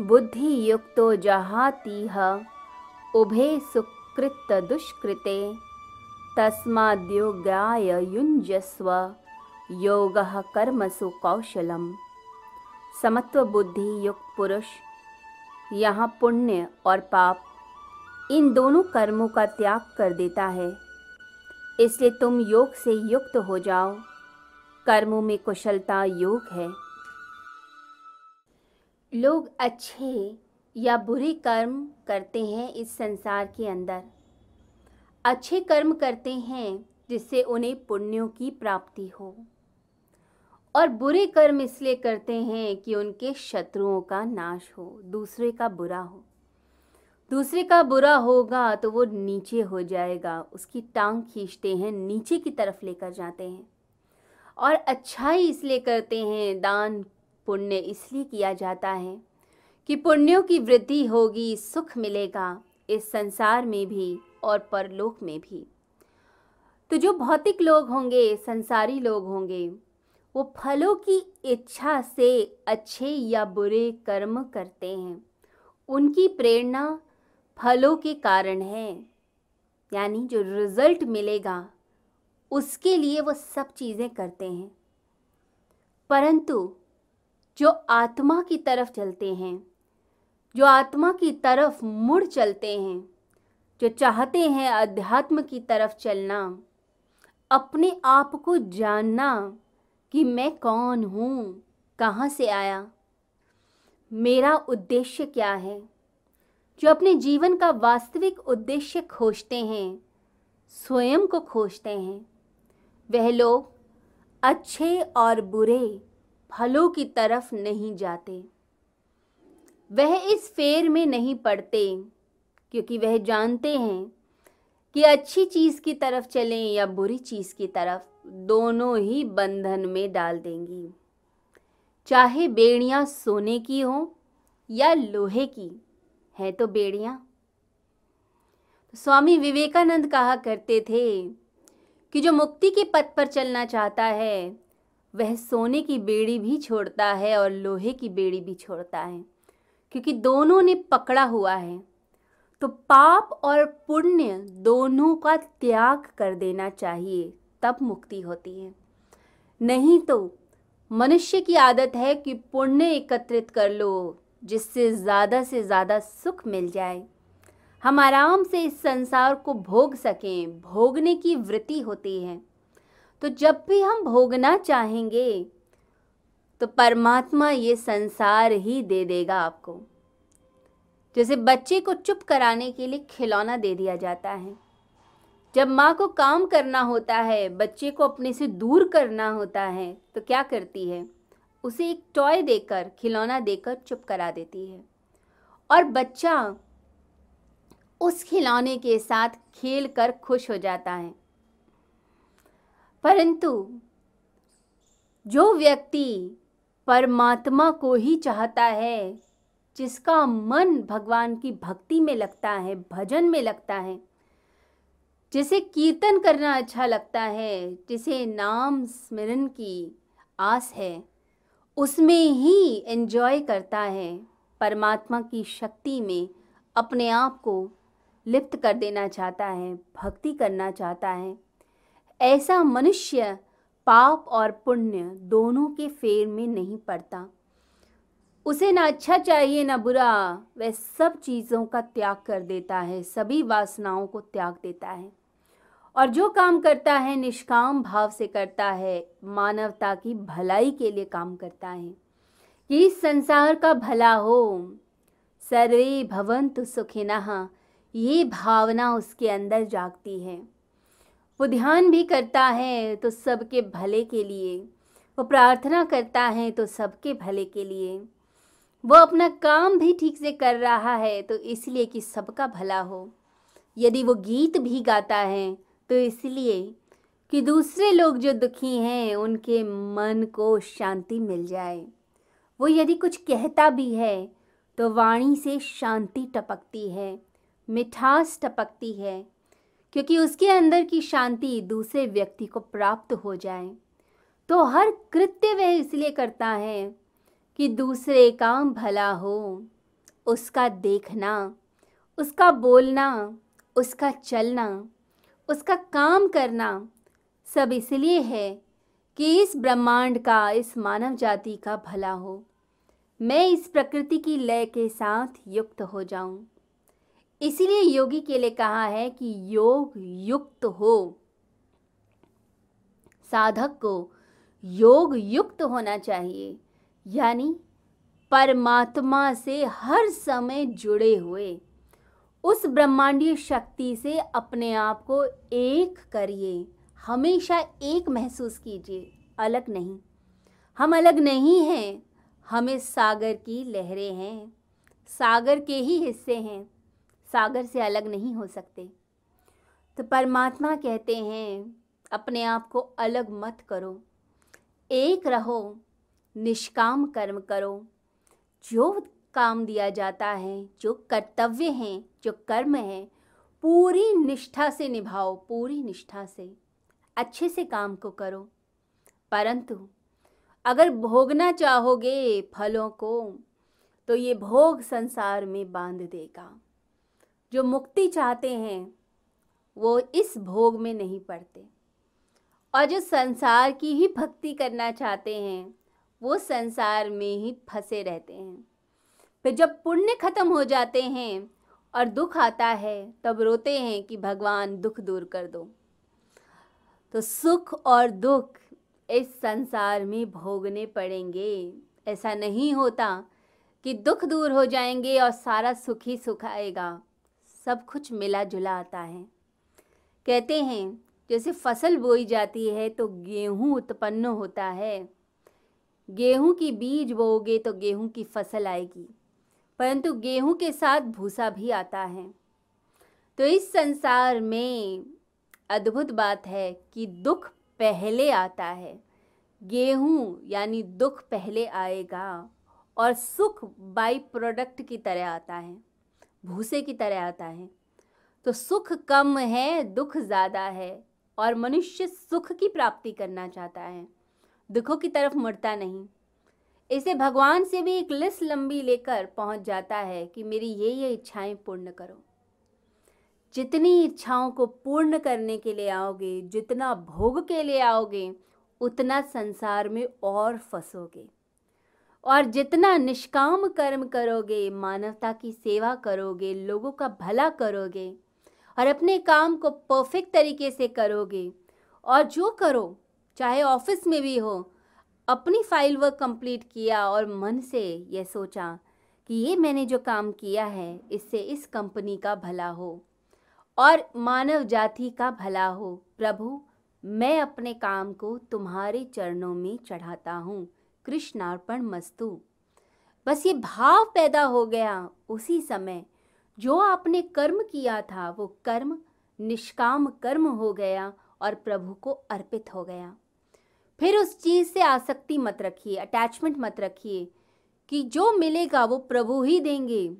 बुद्धि युक्तो जहातीह। उभे सुकृत दुष्कृते। तस्माद्योगाय युञ्जस्व। योगः कर्मसु कौशलम समत्व बुद्धि युक्त पुरुष। यहाँ पुण्य और पाप। इन दोनों कर्मों का त्याग कर देता है। इसलिए तुम योग से युक्त हो जाओ। कर्मों में कुशलता योग है। लोग अच्छे या बुरे कर्म करते हैं इस संसार के अंदर। अच्छे कर्म करते हैं जिससे उन्हें पुण्यों की प्राप्ति हो। और बुरे कर्म इसलिए करते हैं कि उनके शत्रुओं का नाश हो, दूसरे का बुरा हो। दूसरे का बुरा होगा तो वो नीचे हो जाएगा, उसकी टांग खींचते हैं, नीचे की तरफ़ लेकर जाते हैं। और अच्छाई इसलिए करते हैं, दान पुण्य इसलिए किया जाता है कि पुण्यों की वृद्धि होगी, सुख मिलेगा इस संसार में भी और परलोक में भी। तो जो भौतिक लोग होंगे, संसारी लोग होंगे, वो फलों की इच्छा से अच्छे या बुरे कर्म करते हैं। उनकी प्रेरणा फलों के कारण है, यानी जो रिज़ल्ट मिलेगा, उसके लिए वो सब चीज़ें करते हैं। परंतु जो आत्मा की तरफ़ चलते हैं, जो आत्मा की तरफ़ मुड़ चलते हैं, जो चाहते हैं अध्यात्म की तरफ़ चलना, अपने आप को जानना कि मैं कौन हूँ, कहाँ से आया, मेरा उद्देश्य क्या है, जो अपने जीवन का वास्तविक उद्देश्य खोजते हैं, स्वयं को खोजते हैं, वह लोग अच्छे और बुरे फलों की तरफ़ नहीं जाते। वह इस फेर में नहीं पड़ते, क्योंकि वह जानते हैं कि अच्छी चीज़ की तरफ़ चलें या बुरी चीज़ की तरफ़, दोनों ही बंधन में डाल देंगी। चाहे बेड़ियाँ सोने की हो या लोहे की, है तो बेड़ियाँ। स्वामी विवेकानंद कहा करते थे कि जो मुक्ति के पथ पर चलना चाहता है वह सोने की बेड़ी भी छोड़ता है और लोहे की बेड़ी भी छोड़ता है, क्योंकि दोनों ने पकड़ा हुआ है। तो पाप और पुण्य दोनों का त्याग कर देना चाहिए, तब मुक्ति होती है। नहीं तो मनुष्य की आदत है कि पुण्य एकत्रित कर लो, जिससे ज़्यादा से ज़्यादा सुख मिल जाए। हम आराम से इस संसार को भोग सकें, भोगने की वृत्ति होती है। तो जब भी हम भोगना चाहेंगे तो परमात्मा ये संसार ही दे देगा आपको। जैसे बच्चे को चुप कराने के लिए खिलौना दे दिया जाता है। जब माँ को काम करना होता है, बच्चे को अपने से दूर करना होता है तो क्या करती है? उसे एक टॉय देकर, खिलौना देकर चुप करा देती है। और बच्चा उस खिलौने के साथ खेल कर खुश हो जाता है। परंतु जो व्यक्ति परमात्मा को ही चाहता है, जिसका मन भगवान की भक्ति में लगता है, भजन में लगता है, जिसे कीर्तन करना अच्छा लगता है, जिसे नाम स्मरण की आस है, उसमें ही एंजॉय करता है, परमात्मा की शक्ति में अपने आप को लिप्त कर देना चाहता है, भक्ति करना चाहता है। ऐसा मनुष्य, पाप और पुण्य दोनों के फेर में नहीं पड़ता। उसे ना अच्छा चाहिए, ना बुरा। वह सब चीज़ों का त्याग कर देता है, सभी वासनाओं को त्याग देता है। और जो काम करता है, निष्काम भाव से करता है, मानवता की भलाई के लिए काम करता है। कि इस संसार का भला हो, सर्वे भवंतु सुखिना, ये भावना उसके अंदर जागती है। वो ध्यान भी करता है तो सबके भले के लिए। वो प्रार्थना करता है तो सबके भले के लिए। वो अपना काम भी ठीक से कर रहा है तो इसलिए कि सबका भला हो। यदि वो गीत भी गाता है तो इसलिए कि दूसरे लोग जो दुखी हैं, उनके मन को शांति मिल जाए। वो यदि कुछ कहता भी है तो वाणी से शांति टपकती है, मिठास टपकती है। क्योंकि उसके अंदर की शांति दूसरे व्यक्ति को प्राप्त हो जाए। तो हर कृत्य वह इसलिए करता है कि दूसरे का भला हो, उसका देखना, उसका बोलना, उसका चलना, उसका काम करना सब इसलिए है कि इस ब्रह्मांड का, इस मानव जाति का भला हो। मैं इस प्रकृति की लय के साथ युक्त हो जाऊँ। इसीलिए योगी के लिए कहा है कि योग युक्त हो। साधक को योग युक्त होना चाहिए, यानी परमात्मा से हर समय जुड़े हुए। उस ब्रह्मांडीय शक्ति से अपने आप को एक करिए। हमेशा एक महसूस कीजिए, अलग नहीं। हम अलग नहीं हैं, हमें सागर की लहरें हैं। सागर के ही हिस्से हैं। सागर से अलग नहीं हो सकते। तो परमात्मा कहते हैं, अपने आप को अलग मत करो। एक रहो, निष्काम कर्म करो। जो काम दिया जाता है, जो कर्तव्य हैं, जो कर्म हैं, पूरी निष्ठा से निभाओ, पूरी निष्ठा से। अच्छे से काम को करो। परंतु अगर भोगना चाहोगे फलों को तो ये भोग संसार में बाँध देगा। जो मुक्ति चाहते हैं, वो इस भोग में नहीं पड़ते। और जो संसार की ही भक्ति करना चाहते हैं, वो संसार में ही फंसे रहते हैं। फिर जब पुण्य खत्म हो जाते हैं और दुख आता है, तब रोते हैं कि भगवान दुख दूर कर दो। तो सुख और दुख इस संसार में भोगने पड़ेंगे। ऐसा नहीं होता कि दुख दूर हो जाएँगे और सारा सुख ही सुख आएगा। सब कुछ मिला जुला आता है। कहते हैं, जैसे फ़सल बोई जाती है तो गेहूँ उत्पन्न होता है। गेहूँ की बीज बोओगे तो गेहूँ की फ़सल आएगी, परंतु गेहूँ के साथ भूसा भी आता है। तो इस संसार में अद्भुत बात है कि दुख पहले आता है। गेहूँ यानी दुख पहले आएगा और सुख बाई प्रोडक्ट की तरह आता है। भूसे की तरह आता है। तो सुख कम है, दुख ज़्यादा है और मनुष्य सुख की प्राप्ति करना चाहता है। दुखों की तरफ़ मुड़ता नहीं। इसे भगवान से भी एक लिस्ट लंबी लेकर पहुँच जाता है कि मेरी ये ये इच्छाएँ पूर्ण करो। जितनी इच्छाओं को पूर्ण करने के लिए आओगे, जितना भोग के लिए आओगे, उतना संसार में और फंसोगे। और जितना निष्काम कर्म करोगे, मानवता की सेवा करोगे, लोगों का भला करोगे और अपने काम को परफेक्ट तरीके से करोगे और जो करो, चाहे ऑफ़िस में भी हो, अपनी फ़ाइल वर्क कंप्लीट किया और मन से यह सोचा कि ये मैंने जो काम किया है, इससे इस कंपनी का भला हो और मानव जाति का भला हो। प्रभु, मैं अपने काम को तुम्हारे चरणों में चढ़ाता हूँ। कृष्णार्पण मस्तु। बस ये भाव पैदा हो गया उसी समय। जो आपने कर्म किया था, वो कर्म, निष्काम कर्म हो गया और प्रभु को अर्पित हो गया। फिर उस चीज़ से आसक्ति मत रखिए अटैचमेंट मत रखिए कि जो मिलेगा वो प्रभु ही देंगे।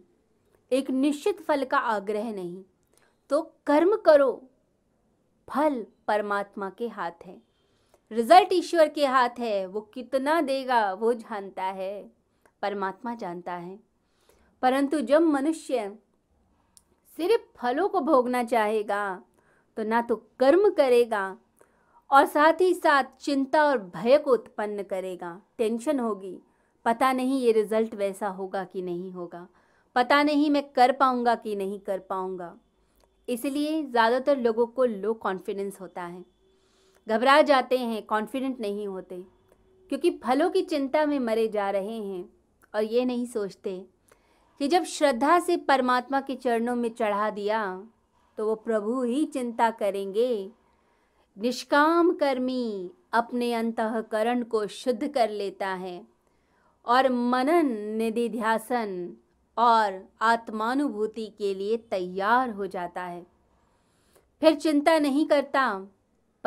एक निश्चित फल का आग्रह नहीं। तो कर्म करो। फल परमात्मा के हाथ है। रिज़ल्ट ईश्वर के हाथ है, वो कितना देगा वो जानता है, परमात्मा जानता है। परंतु जब मनुष्य सिर्फ़ फलों को भोगना चाहेगा तो ना तो कर्म करेगा और साथ ही साथ चिंता और भय को उत्पन्न करेगा। टेंशन होगी। पता नहीं ये रिज़ल्ट वैसा होगा कि नहीं होगा। पता नहीं मैं कर पाऊँगा कि नहीं कर पाऊँगा। इसलिए ज़्यादातर लोगों को लो कॉन्फिडेंस होता है। घबरा जाते हैं कॉन्फिडेंट नहीं होते। क्योंकि फलों की चिंता में मरे जा रहे हैं और ये नहीं सोचते कि जब श्रद्धा से परमात्मा के चरणों में चढ़ा दिया तो वो प्रभु ही चिंता करेंगे। निष्काम कर्मी अपने अंतकरण को शुद्ध कर लेता है और मनन निधिध्यासन और आत्मानुभूति के लिए तैयार हो जाता है। फिर चिंता नहीं करता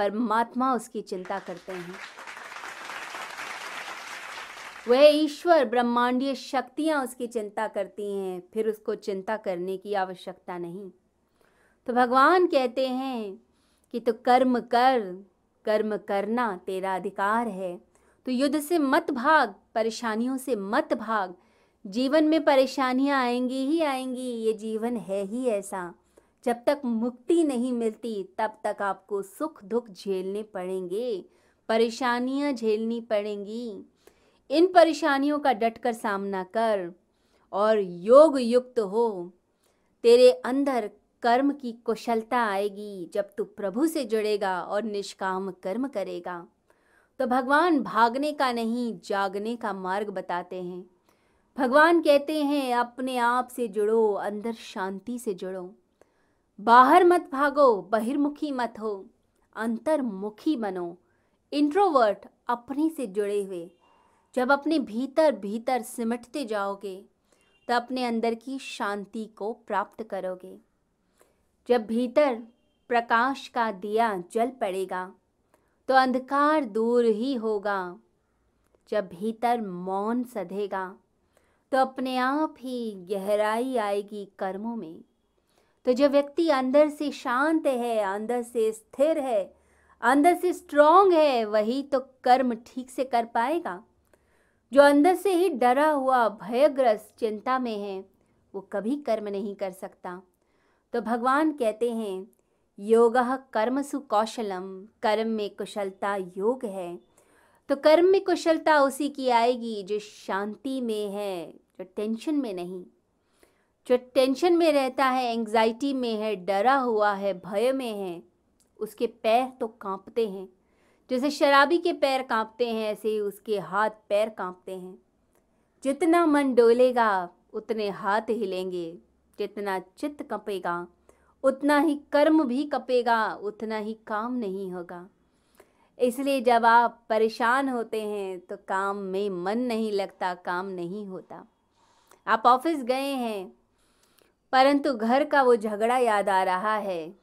परमात्मा उसकी चिंता करते हैं। वह ईश्वर ब्रह्मांडीय शक्तियाँ उसकी चिंता करती हैं, फिर उसको चिंता करने की आवश्यकता नहीं। तो भगवान कहते हैं कि तो कर्म कर, कर्म करना तेरा अधिकार है। तो युद्ध से मत भाग, परेशानियों से मत भाग। जीवन में परेशानियाँ आएँगी ही आएँगी, ये जीवन है ही ऐसा। जब तक मुक्ति नहीं मिलती, तब तक आपको सुख दुख झेलने पड़ेंगे, परेशानियाँ झेलनी पड़ेंगी। इन परेशानियों का डटकर सामना कर और योग युक्त हो। तेरे अंदर कर्म की कुशलता आएगी जब तू प्रभु से जुड़ेगा और निष्काम कर्म करेगा। तो भगवान भागने का नहीं, जागने का मार्ग बताते हैं। भगवान कहते हैं, अपने आप से जुड़ो, अंदर शांति से जुड़ो। बाहर मत भागो, बहिर्मुखी मत हो। अंतर्मुखी बनो। इंट्रोवर्ट अपने से जुड़े हुए। जब अपने भीतर भीतर सिमटते जाओगे तो अपने अंदर की शांति को प्राप्त करोगे। जब भीतर प्रकाश का दिया जल पड़ेगा तो अंधकार दूर ही होगा। जब भीतर मौन सधेगा तो अपने आप ही गहराई आएगी कर्मों में। तो जो व्यक्ति अंदर से शांत है, अंदर से स्थिर है, अंदर से स्ट्रांग है, वही तो कर्म ठीक से कर पाएगा। जो अंदर से ही डरा हुआ, भयग्रस्त चिंता में है, वो कभी कर्म नहीं कर सकता। तो भगवान कहते हैं, योग कर्म सुकौशलम कर्म में कुशलता योग है। तो कर्म में कुशलता उसी की आएगी जो शांति में है, जो टेंशन में नहीं। जो टेंशन में रहता है एंजाइटी में है, डरा हुआ है, भय में है, उसके पैर तो कांपते हैं। जैसे शराबी के पैर कांपते हैं, ऐसे ही उसके हाथ पैर कांपते हैं। जितना मन डोलेगा, उतने हाथ हिलेंगे। जितना चित्त कपेगा, उतना ही कर्म भी कपेगा, उतना ही काम नहीं होगा। इसलिए जब आप परेशान होते हैं तो काम में मन नहीं लगता, काम नहीं होता। आप ऑफ़िस गए हैं परंतु घर का वो झगड़ा याद आ रहा है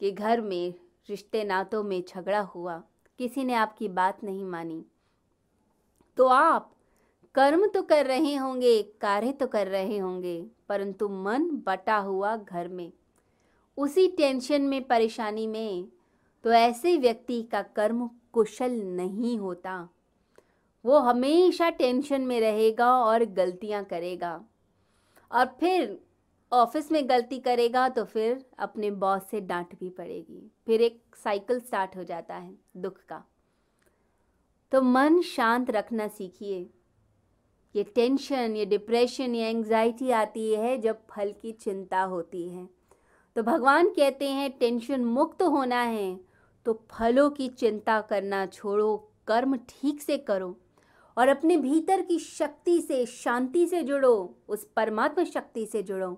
कि घर में, रिश्ते नातों में झगड़ा हुआ। किसी ने आपकी बात नहीं मानी। तो आप कर्म तो कर रहे होंगे, कार्य तो कर रहे होंगे, परंतु मन बटा हुआ घर में। उसी टेंशन में, परेशानी में तो ऐसे व्यक्ति का कर्म कुशल नहीं होता। वो हमेशा टेंशन में रहेगा और गलतियाँ करेगा। और फिर ऑफ़िस में गलती करेगा तो फिर अपने बॉस से डांट भी पड़ेगी। फिर एक साइकिल स्टार्ट हो जाता है दुख का। तो मन शांत रखना सीखिए। ये टेंशन, ये डिप्रेशन, ये एंजाइटी आती है जब फल की चिंता होती है। तो भगवान कहते हैं, टेंशन मुक्त होना है तो फलों की चिंता करना छोड़ो, कर्म ठीक से करो और अपने भीतर की शक्ति से, शांति से जुड़ो, उस परमात्मा शक्ति से जुड़ो।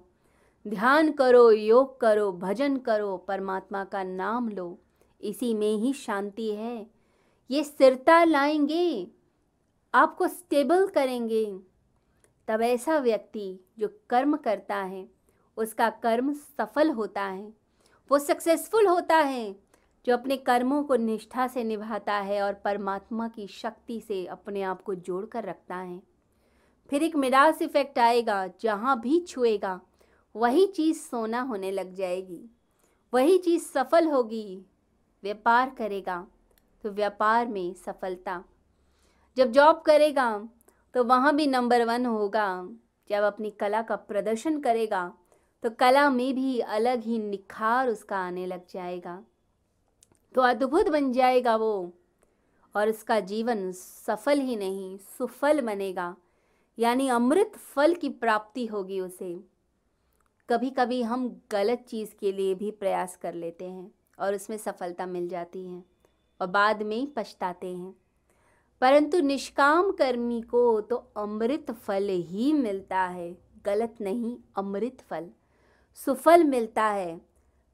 ध्यान करो, योग करो, भजन करो, परमात्मा का नाम लो। इसी में ही शांति है। ये स्थिरता लाएँगे, आपको स्टेबल करेंगे। तब ऐसा व्यक्ति जो कर्म करता है, उसका कर्म सफल होता है। वो सक्सेसफुल होता है, जो अपने कर्मों को निष्ठा से निभाता है और परमात्मा की शक्ति से अपने आप को जोड़ कर रखता है। फिर एक मिरास इफ़ेक्ट आएगा, जहाँ भी छुएगा। वही चीज़ सोना होने लग जाएगी। वही चीज़ सफल होगी। व्यापार करेगा तो व्यापार में सफलता। जब जॉब करेगा तो वहाँ भी नंबर वन होगा। जब अपनी कला का प्रदर्शन करेगा तो कला में भी अलग ही निखार उसका आने लग जाएगा। तो अद्भुत बन जाएगा वो और उसका जीवन सफल ही नहीं, सुफल बनेगा। यानी अमृत फल की प्राप्ति होगी उसे। कभी कभी हम गलत चीज़ के लिए भी प्रयास कर लेते हैं और उसमें सफलता मिल जाती है और बाद में ही पछताते हैं। परंतु निष्काम कर्मी को तो अमृत फल ही मिलता है, गलत नहीं, अमृत फल। सुफल मिलता है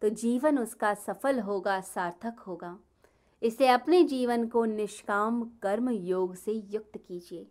तो जीवन उसका सफल होगा, सार्थक होगा। इसे अपने जीवन को निष्काम कर्म योग से युक्त कीजिए।